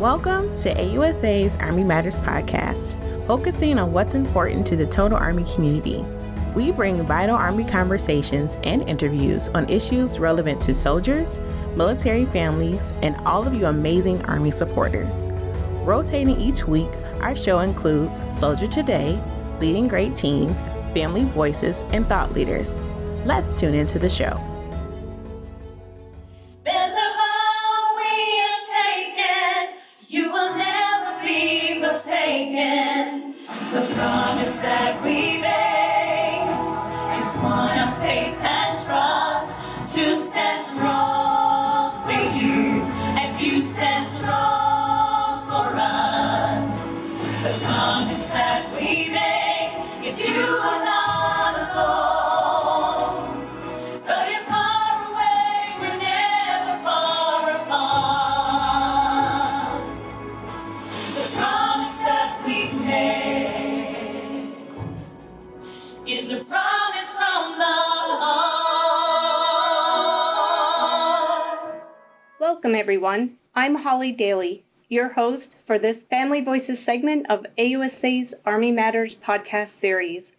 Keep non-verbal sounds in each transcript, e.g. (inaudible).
Welcome to AUSA's Army Matters podcast, focusing on what's important to the total Army community. We bring vital Army conversations and interviews on issues relevant to soldiers, military families, and all of you amazing Army supporters. Rotating each week, our show includes Soldier Today, Leading Great Teams, Family Voices, and Thought Leaders. Let's tune into the show. Everyone. I'm Holly Dailey, your host for this Family Voices segment of AUSA's Army Matters podcast series.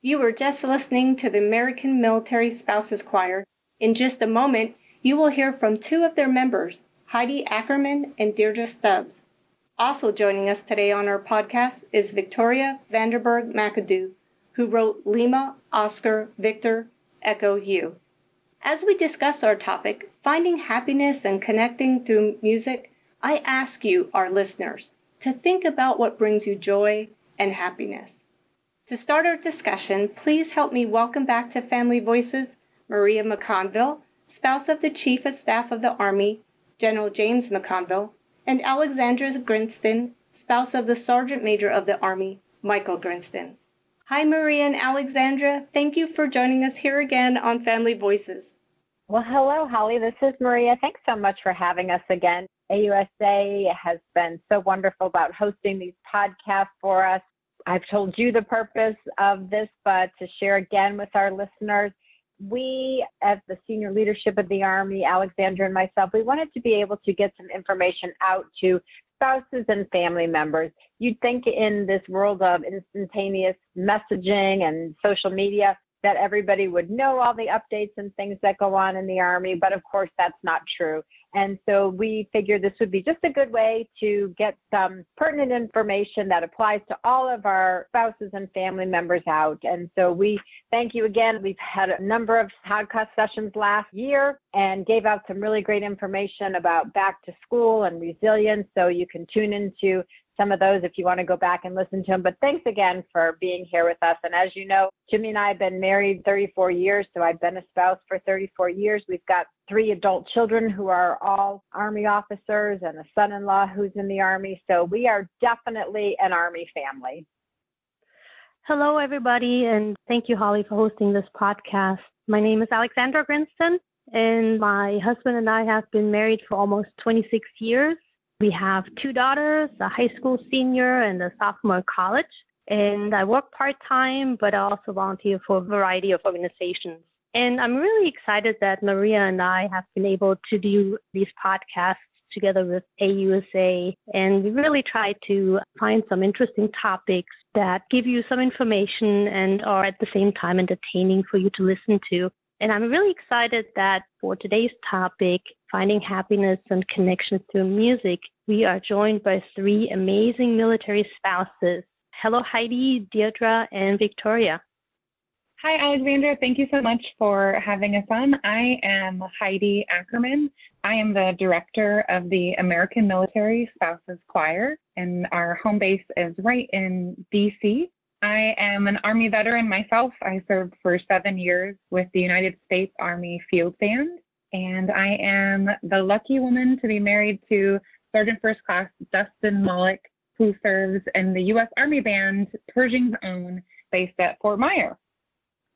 You were just listening to the American Military Spouses Choir. In just a moment, you will hear from two of their members, Heidi Ackerman and Deidra Stubbs. Also joining us today on our podcast is Victoria Vanderberg McAdoo, who wrote Lima, Oscar, Victor, Echo, U. As we discuss our topic, finding happiness and connecting through music, I ask you, our listeners, to think about what brings you joy and happiness. To start our discussion, please help me welcome back to Family Voices Maria McConville, spouse of the Chief of Staff of the Army, General James McConville, and Alexandra Grinston, spouse of the Sergeant Major of the Army, Michael Grinston. Hi, Maria and Alexandra. Thank you for joining us here again on Family Voices. Well, hello, Holly. This is Maria. Thanks so much for having us again. AUSA has been so wonderful about hosting these podcasts for us. I've told you the purpose of this, but to share again with our listeners, we, as the senior leadership of the Army, Alexandra and myself, we wanted to be able to get some information out to spouses and family members. You'd think in this world of instantaneous messaging and social media, that everybody would know all the updates and things that go on in the Army, but of course that's not true. And so we figured this would be just a good way to get some pertinent information that applies to all of our spouses and family members out. And so we thank you again. We've had a number of podcast sessions last year and gave out some really great information about back to school and resilience. So you can tune into some of those if you want to go back and listen to them. But thanks again for being here with us. And as you know, Jimmy and I have been married 34 years, so I've been a spouse for 34 years. We've got three adult children who are all Army officers and a son in law who's in the Army. So we are definitely an Army family. Hello, everybody, and thank you, Holly, for hosting this podcast. My name is Alexandra Grinston, and my husband and I have been married for almost 26 years. We have two daughters, a high school senior and a sophomore in college. And I work part time, but I also volunteer for a variety of organizations. And I'm really excited that Maria and I have been able to do these podcasts together with AUSA. And we really try to find some interesting topics that give you some information and are at the same time entertaining for you to listen to. And I'm really excited that for today's topic, finding happiness and connection through music, we are joined by three amazing military spouses. Hello, Heidi, Deidra, and Victoria. Hi, Alexandra. Thank you so much for having us on. I am Heidi Ackerman. I am the director of the American Military Spouses Choir, and our home base is right in DC. I am an Army veteran myself. I served for seven years with the United States Army Field Band, and I am the lucky woman to be married to Sergeant First Class Dustin Mollick, who serves in the U.S. Army Band, Pershing's Own, based at Fort Myer.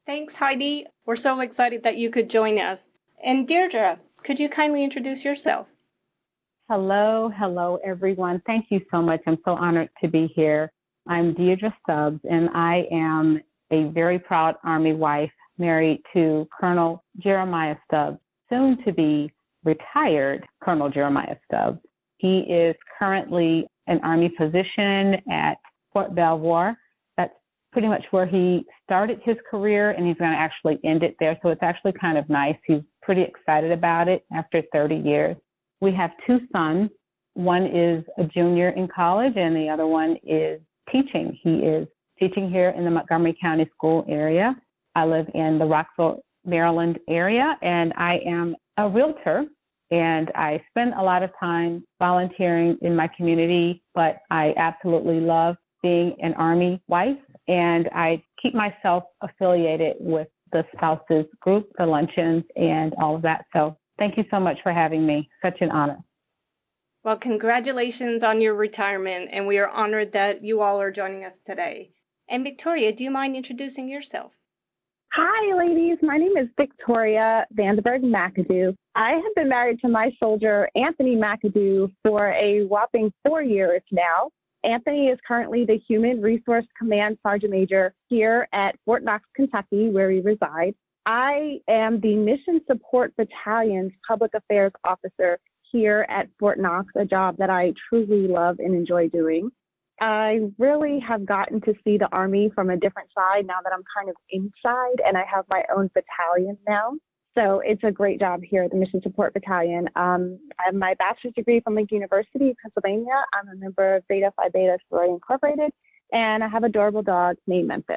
Thanks, Heidi. We're so excited that you could join us. And Deidra, could you kindly introduce yourself? Hello, hello, everyone. Thank you so much. I'm so honored to be here. I'm Deidra Stubbs, and I am a very proud Army wife married to Colonel Jeremiah Stubbs, soon to be retired Colonel Jeremiah Stubbs. He is currently an Army physician at Fort Belvoir. Pretty much where he started his career, and he's going to actually end it there. So it's actually kind of nice. He's pretty excited about it after 30 years. We have two sons. One is a junior in college, and the other one is teaching. He is teaching here in the Montgomery County School area. I live in the Rockville, Maryland area, and I am a realtor. And I spend a lot of time volunteering in my community, but I absolutely love being an Army wife. And I keep myself affiliated with the spouses group, the luncheons, and all of that. So thank you so much for having me. Such an honor. Well, congratulations on your retirement, and we are honored that you all are joining us today. And Victoria, do you mind introducing yourself? Hi, ladies. My name is Victoria Vandenberg McAdoo. I have been married to my soldier, Anthony McAdoo, for a whopping four years now. Anthony is currently the Human Resource Command Sergeant Major here at Fort Knox, Kentucky, where we reside. I am the Mission Support Battalion's Public Affairs Officer here at Fort Knox, a job that I truly love and enjoy doing. I really have gotten to see the Army from a different side now that I'm kind of inside and I have my own battalion now. So it's a great job here at the Mission Support Battalion. Um, I have my bachelor's degree from Lincoln University of Pennsylvania. I'm a member of Zeta Phi Beta Sorority Incorporated, and I have a adorable dog named Memphis.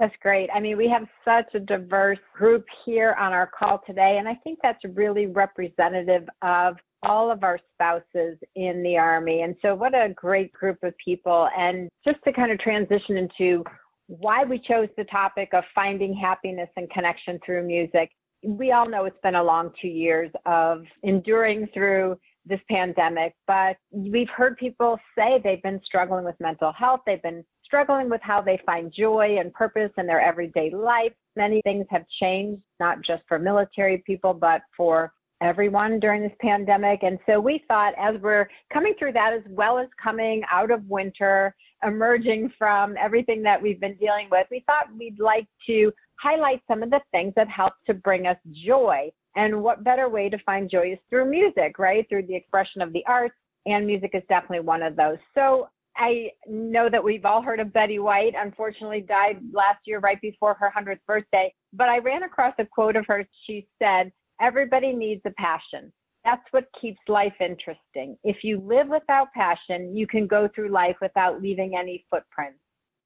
That's great. I mean, we have such a diverse group here on our call today, and I think that's really representative of all of our spouses in the Army. And so, what a great group of people. And just to kind of transition into why we chose the topic of finding happiness and connection through music. We all know it's been a long two years of enduring through this pandemic, but we've heard people say they've been struggling with mental health. They've been struggling with how they find joy and purpose in their everyday life. Many things have changed, not just for military people, but for everyone during this pandemic. And so we thought as we're coming through that, as well as coming out of winter, emerging from everything that we've been dealing with, we thought we'd like to highlight some of the things that help to bring us joy. And what better way to find joy is through music, right? Through the expression of the arts. And music is definitely one of those. So I know that we've all heard of Betty White. Unfortunately, died last year right before her 100th birthday. But I ran across a quote of hers. She said, Everybody needs a passion. That's what keeps life interesting. If you live without passion, you can go through life without leaving any footprints.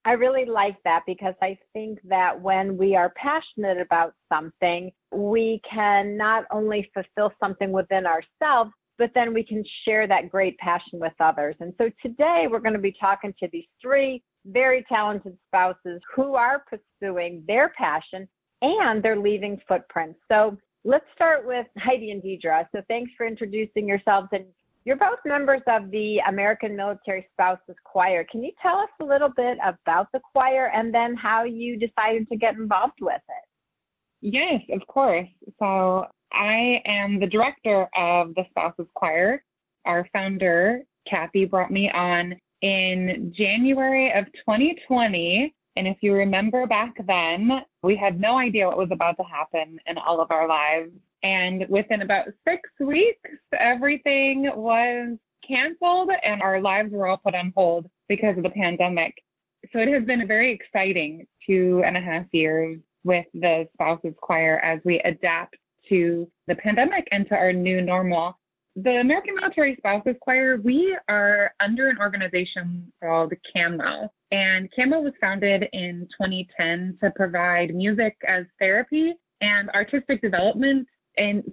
I really like that because I think that when we are passionate about something, we can not only fulfill something within ourselves, but then we can share that great passion with others. And so today we're going to be talking to these three very talented spouses who are pursuing their passion and they're leaving footprints. So let's start with Heidi and Deidra. So thanks for introducing yourselves. And you're both members of the American Military Spouses Choir. Can you tell us a little bit about the choir and then how you decided to get involved with it? Yes, of course. So I am the director of the Spouses Choir. Our founder, Kathy, brought me on in January of 2020 and if you remember back then, we had no idea what was about to happen in all of our lives. And within about six weeks, everything was canceled and our lives were all put on hold because of the pandemic. So it has been a very exciting two and a half years with the Spouses Choir as we adapt to the pandemic and to our new normal. The American Military Spouses Choir, we are under an organization called CAMMO, and CAMMO was founded in 2010 to provide music as therapy and artistic development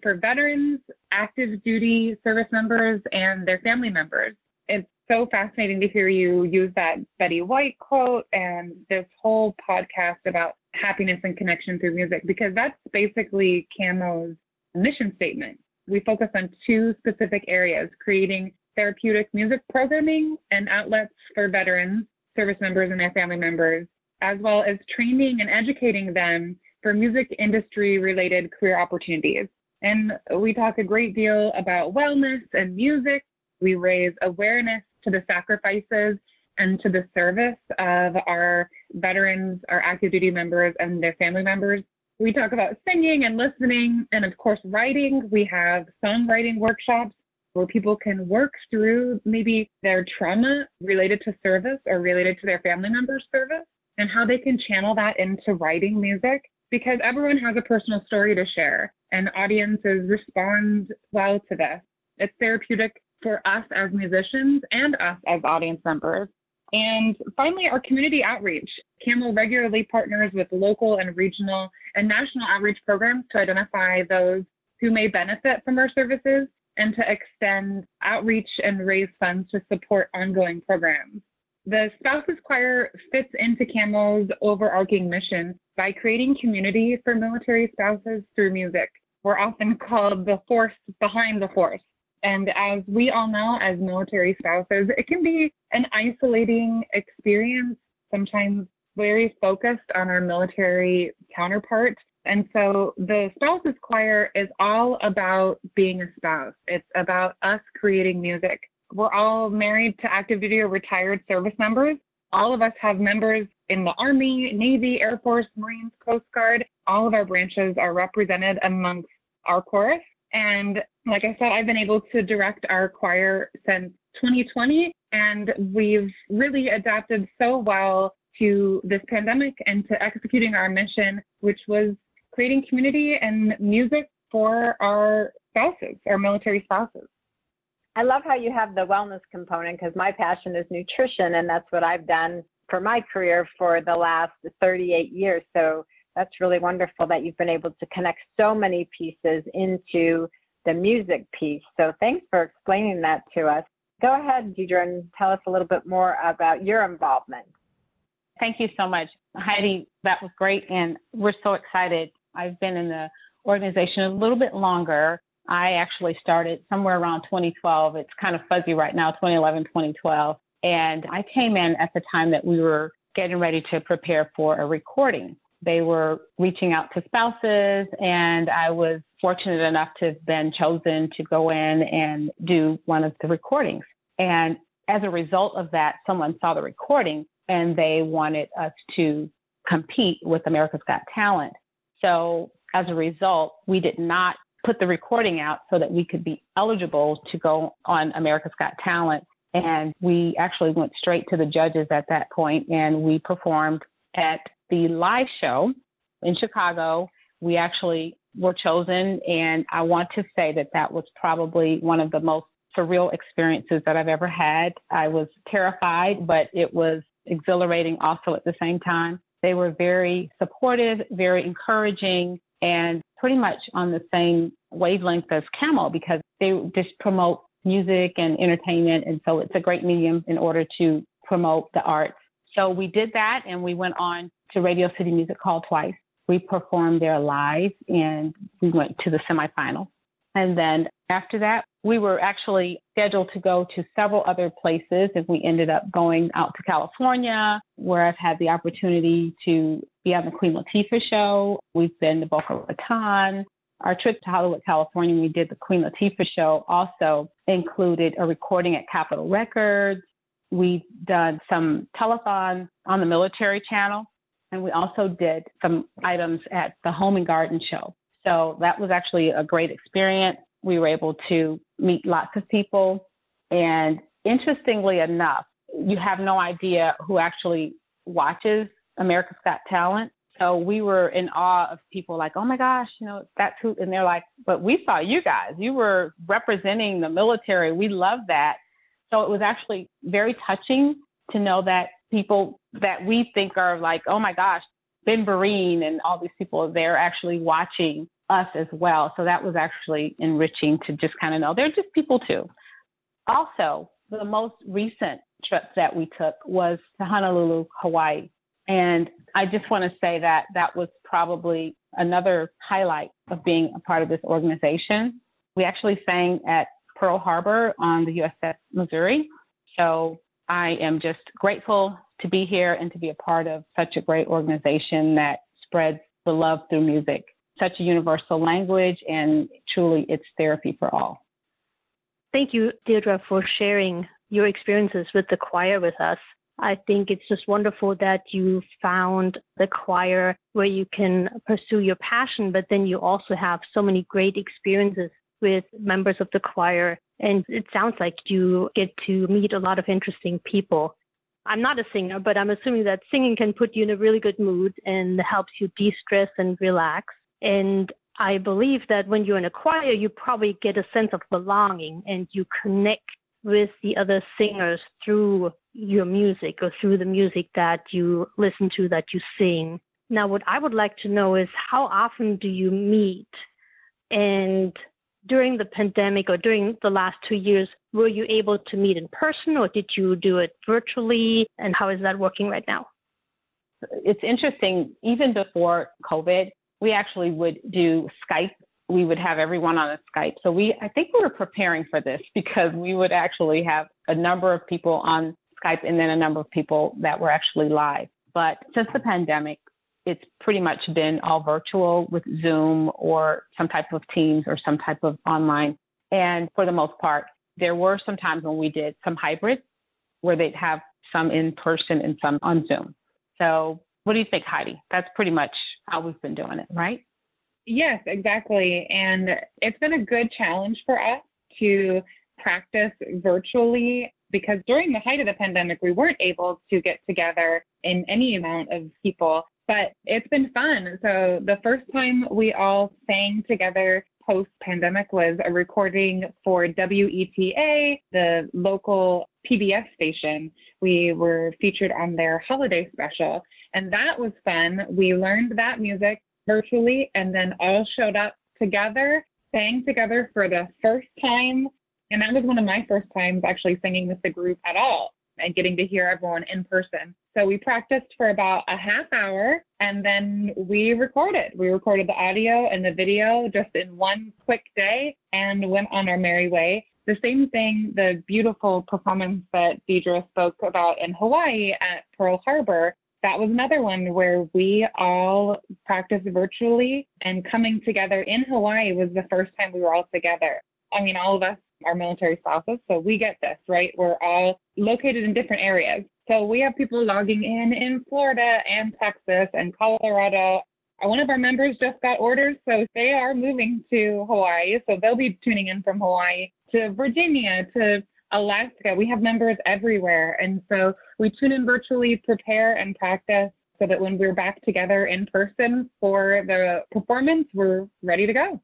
for veterans, active duty service members, and their family members. It's so fascinating to hear you use that Betty White quote and this whole podcast about happiness and connection through music because that's basically CAMMO's mission statement. We focus on two specific areas creating therapeutic music programming and outlets for veterans service members and their family members, as well as training and educating them for music industry related career opportunities. And we talk a great deal about wellness and music. We raise awareness to the sacrifices and to the service of our veterans, our active duty members, and their family members. We talk about singing and listening, and of course, writing. We have songwriting workshops where people can work through maybe their trauma related to service or related to their family member's service and how they can channel that into writing music because everyone has a personal story to share and audiences respond well to this. It's therapeutic for us as musicians and us as audience members. And finally, our community outreach. CAMMO regularly partners with local and regional and national outreach programs to identify those who may benefit from our services and to extend outreach and raise funds to support ongoing programs. The Spouses Choir fits into CAMMO's overarching mission by creating community for military spouses through music. We're often called the force behind the force. And as we all know, as military spouses, it can be an isolating experience, sometimes very focused on our military counterpart. And so the Spouses Choir is all about being a spouse. It's about us creating music. We're all married to active duty or retired service members. All of us have members in the Army, Navy, Air Force, Marines, Coast Guard. All of our branches are represented amongst our chorus. And like I said, I've been able to direct our choir since 2020, and we've really adapted so well to this pandemic and to executing our mission, which was creating community and music for our spouses, our military spouses. I love how you have the wellness component because my passion is nutrition, and that's what I've done for my career for the last 38 years. So that's really wonderful that you've been able to connect so many pieces into the music piece. So thanks for explaining that to us. Go ahead, Deidra, and tell us a little bit more about your involvement. Thank you so much, Heidi. That was great, and we're so excited. I've been in the organization a little bit longer. I actually started somewhere around 2012. It's kind of fuzzy right now, 2011, 2012. And I came in at the time that we were getting ready to prepare for a recording. They were reaching out to spouses, and I was fortunate enough to have been chosen to go in and do one of the recordings. And as a result of that, someone saw the recording and they wanted us to compete with America's Got Talent. So as a result, we did not put the recording out so that we could be eligible to go on America's Got Talent. And we actually went straight to the judges at that point and we performed at the live show in Chicago. We actually were chosen. And I want to say that that was probably one of the most surreal experiences that I've ever had. I was terrified, but it was exhilarating also at the same time. They were very supportive, very encouraging, and pretty much on the same wavelength as CAMMO because they just promote music and entertainment. And so it's a great medium in order to promote the arts. So we did that and we went on to Radio City Music Hall twice. We performed there live and we went to the semifinal. And then after that, we were actually scheduled to go to several other places and we ended up going out to California where I've had the opportunity to be on the Queen Latifah show. We've been to Boca Raton. Our trip to Hollywood, California, we did the Queen Latifah show also included a recording at Capitol Records. We've done some telethons on the military channel and we also did some items at the Home and Garden Show. So that was actually a great experience. We were able to meet lots of people. And interestingly enough, you have no idea who actually watches America's Got Talent. So we were in awe of people like, oh my gosh, you know, that's who. And they're like, but we saw you guys. You were representing the military. We love that. So it was actually very touching to know that people that we think are like, oh my gosh, Ben Vereen and all these people, they're actually watching us as well. So that was actually enriching to just kind of know they're just people too. Also, the most recent trip that we took was to Honolulu, Hawaii. And I just want to say that that was probably another highlight of being a part of this organization. We actually sang at Pearl Harbor on the USS Missouri. So I am just grateful to be here and to be a part of such a great organization that spreads the love through music, such a universal language, and truly it's therapy for all. Thank you, Deidra, for sharing your experiences with the choir with us. I think it's just wonderful that you found the choir where you can pursue your passion, but then you also have so many great experiences with members of the choir And it sounds like you get to meet a lot of interesting people. I'm not a singer, but I'm assuming that singing can put you in a really good mood and helps you de stress and relax. And I believe that when you're in a choir, you probably get a sense of belonging and you connect with the other singers through your music or through the music that you listen to, that you sing. Now, what I would like to know is how often do you meet? And during the pandemic or during the last two years, were you able to meet in person or did you do it virtually? And how is that working right now? It's interesting, even before COVID, we actually would do Skype. We would have everyone on a Skype. So we, I think we were preparing for this because we would actually have a number of people on Skype and then a number of people that were actually live. But since the pandemic, it's pretty much been all virtual with Zoom or some type of Teams or some type of online. And for the most part, there were some times when we did some hybrid where they'd have some in person and some on Zoom. So, what do you think, Heidi? That's pretty much how we've been doing it, right? Yes, exactly. And it's been a good challenge for us to practice virtually because during the height of the pandemic, we weren't able to get together in any amount of people, but it's been fun. So the first time we all sang together post pandemic was a recording for WETA, the local PBS station. We were featured on their holiday special, and that was fun. We learned that music virtually and then all showed up together, sang together for the first time and that was one of my first times actually singing with the group at all and getting to hear everyone in person. So we practiced for about a half hour and then we recorded. We recorded the audio and the video just in one quick day and went on our merry way. The same thing, the beautiful performance that Deidra spoke about in Hawaii at Pearl Harbor, that was another one where we all practiced virtually and coming together in Hawaii was the first time we were all together. I mean, all of us are military spouses. So we get this, right? We're all located in different areas. So we have people logging in in Florida and Texas and Colorado. Uh, one of our members just got orders, so they are moving to Hawaii. So they'll be tuning in from Hawaii to Virginia to Alaska. We have members everywhere. And so we tune in virtually, prepare and practice so that when we're back together in person for the performance, we're ready to go.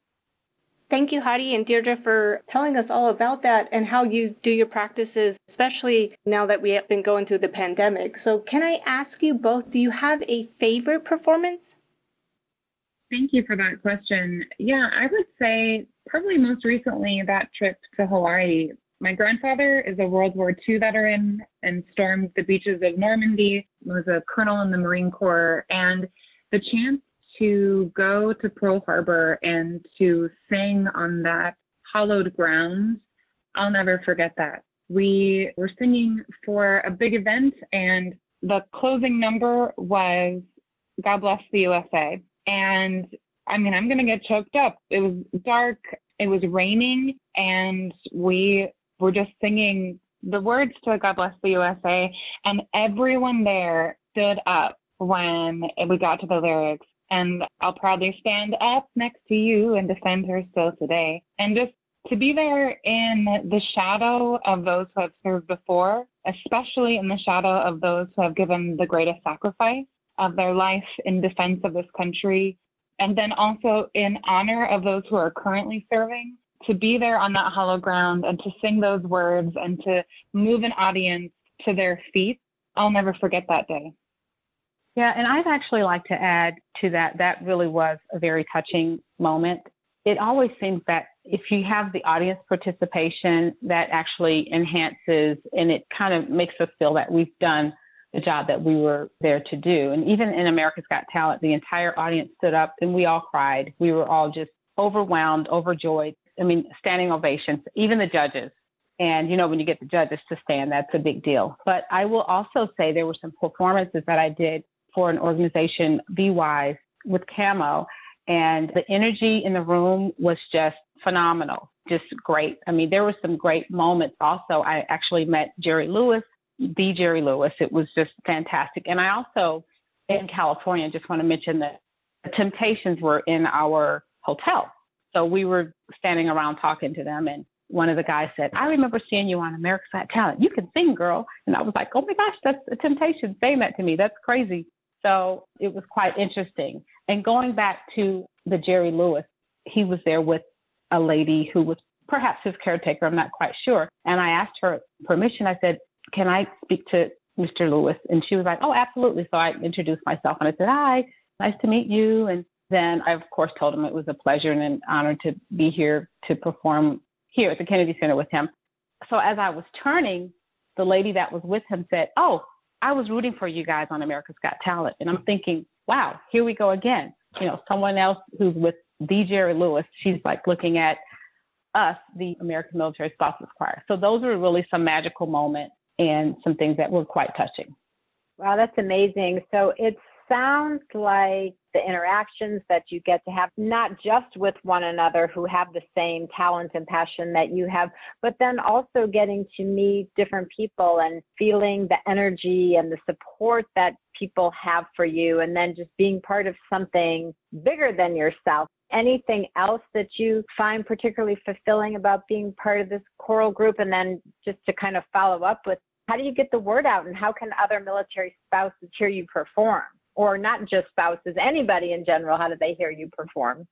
Thank you, Heidi and Deidra, for telling us all about that and how you do your practices, especially now that we have been going through the pandemic. So, can I ask you both, do you have a favorite performance? Thank you for that question. Yeah, I would say probably most recently that trip to Hawaii. My grandfather is a World War II veteran and stormed the beaches of Normandy, he was a colonel in the Marine Corps, and the chance to go to Pearl Harbor and to sing on that hallowed ground, I'll never forget that. We were singing for a big event, and the closing number was God Bless the USA. And I mean, I'm going to get choked up. It was dark, it was raining, and we were just singing the words to God Bless the USA. And everyone there stood up when we got to the lyrics and I'll proudly stand up next to you and defend her still today. And just to be there in the shadow of those who have served before, especially in the shadow of those who have given the greatest sacrifice of their life in defense of this country, and then also in honor of those who are currently serving, to be there on that hollow ground and to sing those words and to move an audience to their feet, I'll never forget that day. Yeah, and I'd actually like to add to that, that really was a very touching moment. It always seems that if you have the audience participation, that actually enhances and it kind of makes us feel that we've done the job that we were there to do. And even in America's Got Talent, the entire audience stood up and we all cried. We were all just overwhelmed, overjoyed. I mean, standing ovations, even the judges. And, you know, when you get the judges to stand, that's a big deal. But I will also say there were some performances that I did for an organization, Be Wise, with CAMMO. And the energy in the room was just phenomenal, just great. I mean, there were some great moments. Also, I actually met Jerry Lewis, the Jerry Lewis. It was just fantastic. And I also, in California, just want to mention that the Temptations were in our hotel. So we were standing around talking to them, and one of the guys said, I remember seeing you on America's Got Talent. You can sing, girl. And I was like, oh my gosh, that's a temptation saying that to me. That's crazy. So it was quite interesting. And going back to the Jerry Lewis, he was there with a lady who was perhaps his caretaker. I'm not quite sure. And I asked her permission. I said, can I speak to Mr. Lewis? And she was like, oh, absolutely. So I introduced myself and I said, hi, nice to meet you. And then I, of course, told him it was a pleasure and an honor to be here to perform here at the Kennedy Center with him. So as I was turning, the lady that was with him said, Oh, I was rooting for you guys on America's Got Talent. And I'm thinking, wow, here we go again. You know, someone else who's with the Jerry Lewis, she's like looking at us, the American Military Spouses Choir. So those were really some magical moments and some things that were quite touching. Wow, that's amazing. So it sounds like the interactions that you get to have, not just with one another who have the same talent and passion that you have, but then also getting to meet different people and feeling the energy and the support that people have for you, and then just being part of something bigger than yourself. Anything else that you find particularly fulfilling about being part of this choral group? And then just to kind of follow up with how do you get the word out and how can other military spouses hear you perform? Or not just spouses, anybody in general, how do they hear you perform?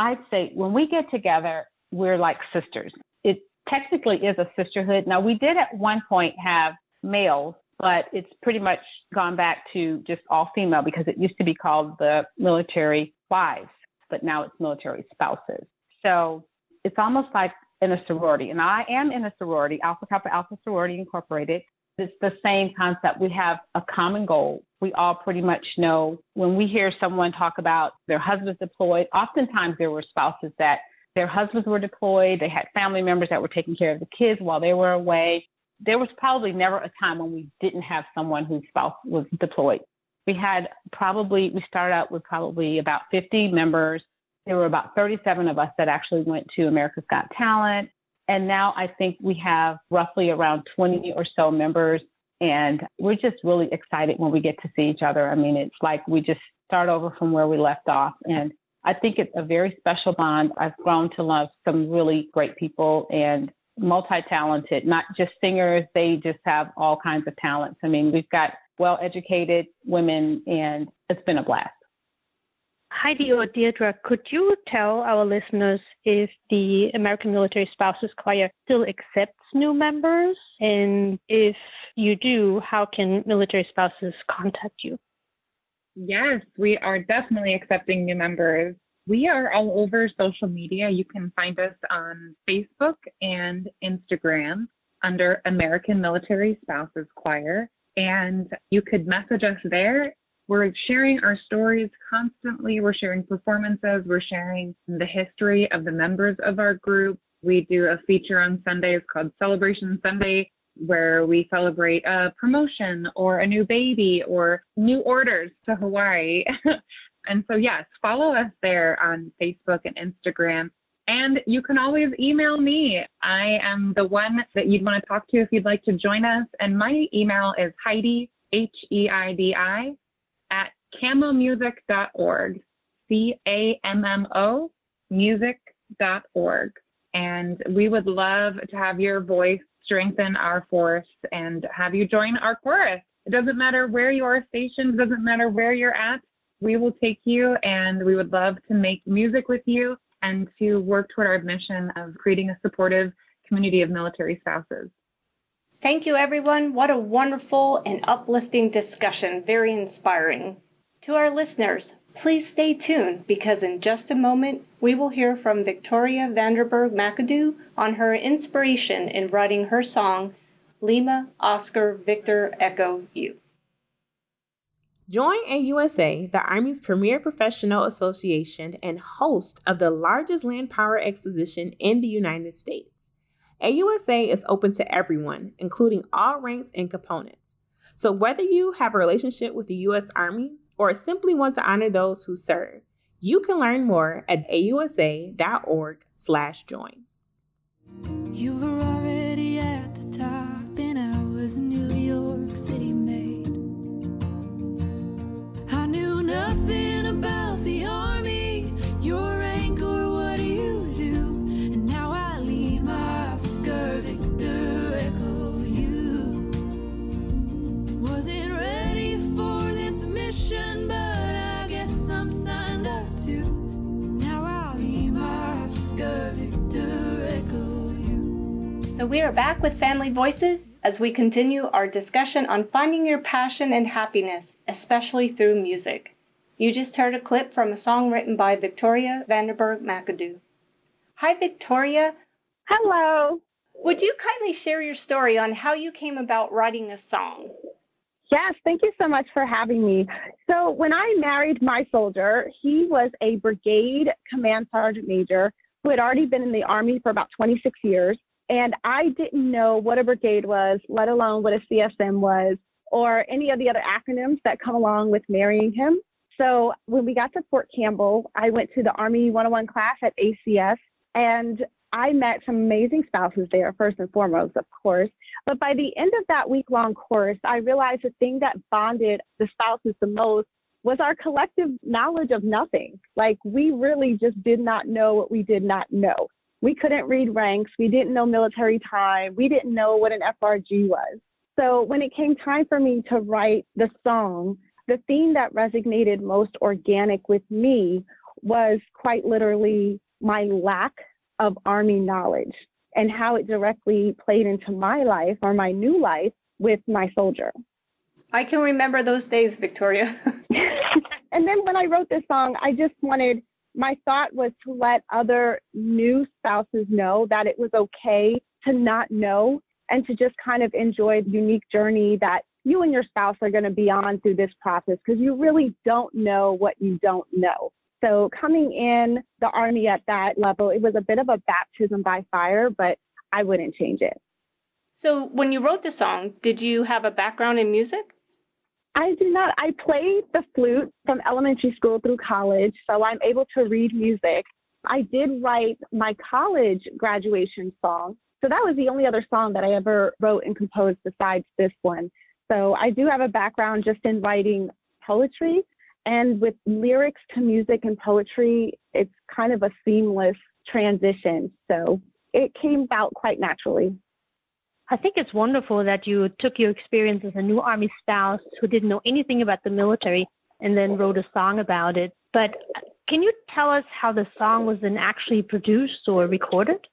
I'd say when we get together, we're like sisters. It technically is a sisterhood. Now, we did at one point have males, but it's pretty much gone back to just all female because it used to be called the military wives, but now it's military spouses. So it's almost like in a sorority. And I am in a sorority, Alpha Kappa Alpha Sorority Incorporated. It's the same concept. We have a common goal. We all pretty much know when we hear someone talk about their husbands deployed, oftentimes there were spouses that their husbands were deployed, they had family members that were taking care of the kids while they were away. There was probably never a time when we didn't have someone whose spouse was deployed. We had probably, we started out with probably about 50 members. There were about 37 of us that actually went to America's Got Talent. And now I think we have roughly around 20 or so members. And we're just really excited when we get to see each other. I mean, it's like we just start over from where we left off. And I think it's a very special bond. I've grown to love some really great people and multi talented, not just singers, they just have all kinds of talents. I mean, we've got well educated women, and it's been a blast. Heidi or Deidra, could you tell our listeners if the American Military Spouses Choir still accepts new members? And if you do, how can military spouses contact you? Yes, we are definitely accepting new members. We are all over social media. You can find us on Facebook and Instagram under American Military Spouses Choir. And you could message us there we're sharing our stories constantly. We're sharing performances. We're sharing the history of the members of our group. We do a feature on Sundays called Celebration Sunday, where we celebrate a promotion or a new baby or new orders to Hawaii. (laughs) and so, yes, follow us there on Facebook and Instagram. And you can always email me. I am the one that you'd want to talk to if you'd like to join us. And my email is Heidi, H E I D I, at cammomusic.org, C A M M O music.org. And we would love to have your voice strengthen our force and have you join our chorus. It doesn't matter where you are stationed, doesn't matter where you're at. We will take you and we would love to make music with you and to work toward our mission of creating a supportive community of military spouses. Thank you, everyone. What a wonderful and uplifting discussion. Very inspiring. To our listeners, please stay tuned because in just a moment we will hear from Victoria Vanderberg McAdoo on her inspiration in writing her song, Lima Oscar Victor Echo U. Join AUSA, the Army's premier professional association and host of the largest land power exposition in the United States. AUSA is open to everyone, including all ranks and components. So whether you have a relationship with the U.S. Army or simply want to honor those who serve, you can learn more at ausa.org/join. You were already at the top, and I was New So we are back with Family Voices as we continue our discussion on finding your passion and happiness, especially through music. You just heard a clip from a song written by Victoria Vanderberg McAdoo. Hi, Victoria. Hello. Would you kindly share your story on how you came about writing a song? Yes, thank you so much for having me. So, when I married my soldier, he was a brigade command sergeant major who had already been in the Army for about 26 years. And I didn't know what a brigade was, let alone what a CSM was, or any of the other acronyms that come along with marrying him. So when we got to Fort Campbell, I went to the Army 101 class at ACS, and I met some amazing spouses there, first and foremost, of course. But by the end of that week long course, I realized the thing that bonded the spouses the most was our collective knowledge of nothing. Like we really just did not know what we did not know. We couldn't read ranks. We didn't know military time. We didn't know what an FRG was. So when it came time for me to write the song, the theme that resonated most organic with me was quite literally my lack of Army knowledge and how it directly played into my life or my new life with my soldier. I can remember those days, Victoria. (laughs) and then when I wrote this song, I just wanted my thought was to let other new spouses know that it was okay to not know and to just kind of enjoy the unique journey that you and your spouse are going to be on through this process because you really don't know what you don't know. So coming in the army at that level, it was a bit of a baptism by fire, but I wouldn't change it. So when you wrote the song, did you have a background in music? I do not. I played the flute from elementary school through college, so I'm able to read music. I did write my college graduation song. So that was the only other song that I ever wrote and composed besides this one. So I do have a background just in writing poetry. And with lyrics to music and poetry, it's kind of a seamless transition. So it came about quite naturally. I think it's wonderful that you took your experience as a new Army spouse who didn't know anything about the military and then wrote a song about it. But can you tell us how the song was then actually produced or recorded?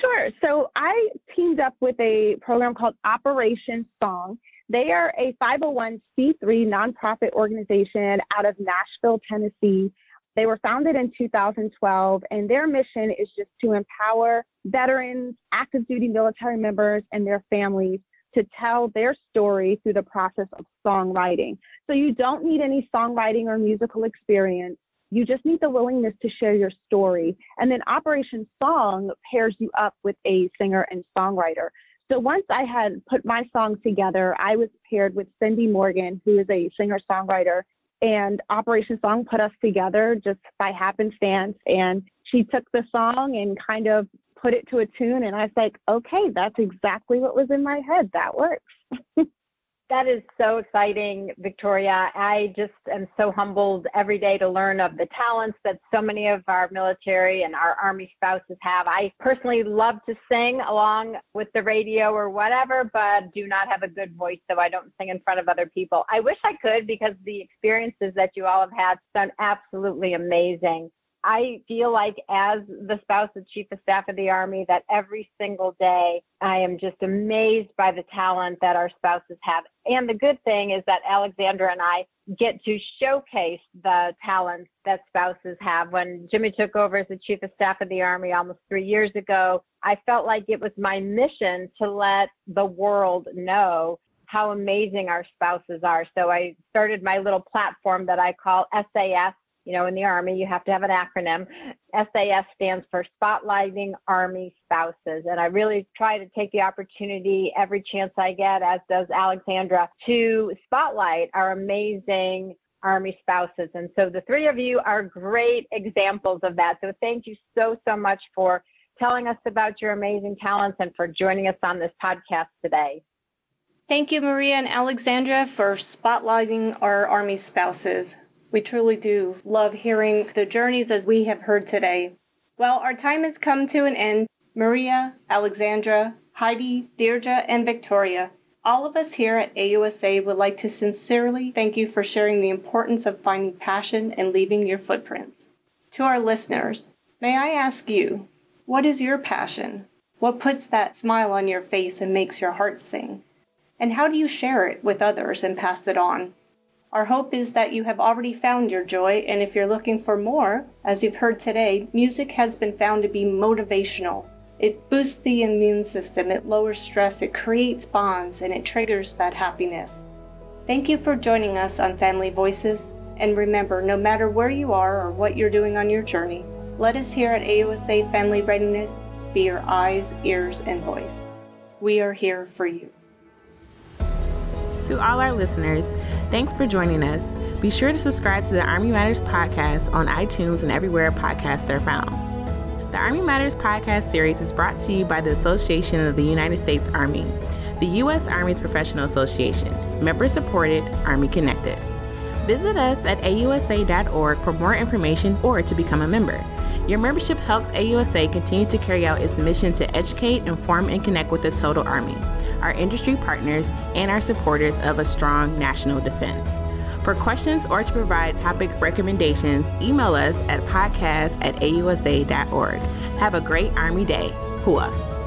Sure. So I teamed up with a program called Operation Song. They are a 501c3 nonprofit organization out of Nashville, Tennessee. They were founded in 2012, and their mission is just to empower veterans, active duty military members, and their families to tell their story through the process of songwriting. So you don't need any songwriting or musical experience. You just need the willingness to share your story. And then Operation Song pairs you up with a singer and songwriter. So once I had put my song together, I was paired with Cindy Morgan, who is a singer songwriter and Operation Song put us together just by happenstance. And she took the song and kind of put it to a tune. And I was like, okay, that's exactly what was in my head. That works. (laughs) That is so exciting, Victoria. I just am so humbled every day to learn of the talents that so many of our military and our Army spouses have. I personally love to sing along with the radio or whatever, but do not have a good voice, so I don't sing in front of other people. I wish I could because the experiences that you all have had sound absolutely amazing. I feel like, as the spouse of Chief of Staff of the Army, that every single day I am just amazed by the talent that our spouses have. And the good thing is that Alexandra and I get to showcase the talents that spouses have. When Jimmy took over as the Chief of Staff of the Army almost three years ago, I felt like it was my mission to let the world know how amazing our spouses are. So I started my little platform that I call SAS you know, in the Army, you have to have an acronym. SAS stands for Spotlighting Army Spouses. And I really try to take the opportunity every chance I get, as does Alexandra, to spotlight our amazing Army spouses. And so the three of you are great examples of that. So thank you so, so much for telling us about your amazing talents and for joining us on this podcast today. Thank you, Maria and Alexandra, for spotlighting our Army spouses. We truly do love hearing the journeys as we have heard today. Well, our time has come to an end. Maria, Alexandra, Heidi, Deidra, and Victoria, all of us here at AUSA would like to sincerely thank you for sharing the importance of finding passion and leaving your footprints. To our listeners, may I ask you, what is your passion? What puts that smile on your face and makes your heart sing? And how do you share it with others and pass it on? Our hope is that you have already found your joy, and if you're looking for more, as you've heard today, music has been found to be motivational. It boosts the immune system, it lowers stress, it creates bonds, and it triggers that happiness. Thank you for joining us on Family Voices, and remember, no matter where you are or what you're doing on your journey, let us here at AUSA Family Readiness be your eyes, ears, and voice. We are here for you. To all our listeners, thanks for joining us. Be sure to subscribe to the Army Matters podcast on iTunes and everywhere podcasts are found. The Army Matters podcast series is brought to you by the Association of the United States Army, the U.S. Army's professional association, member supported, Army connected. Visit us at ausa.org for more information or to become a member. Your membership helps AUSA continue to carry out its mission to educate, inform, and connect with the total Army, our industry partners, and our supporters of a strong national defense. For questions or to provide topic recommendations, email us at podcast at ausa.org. Have a great Army Day. Hua.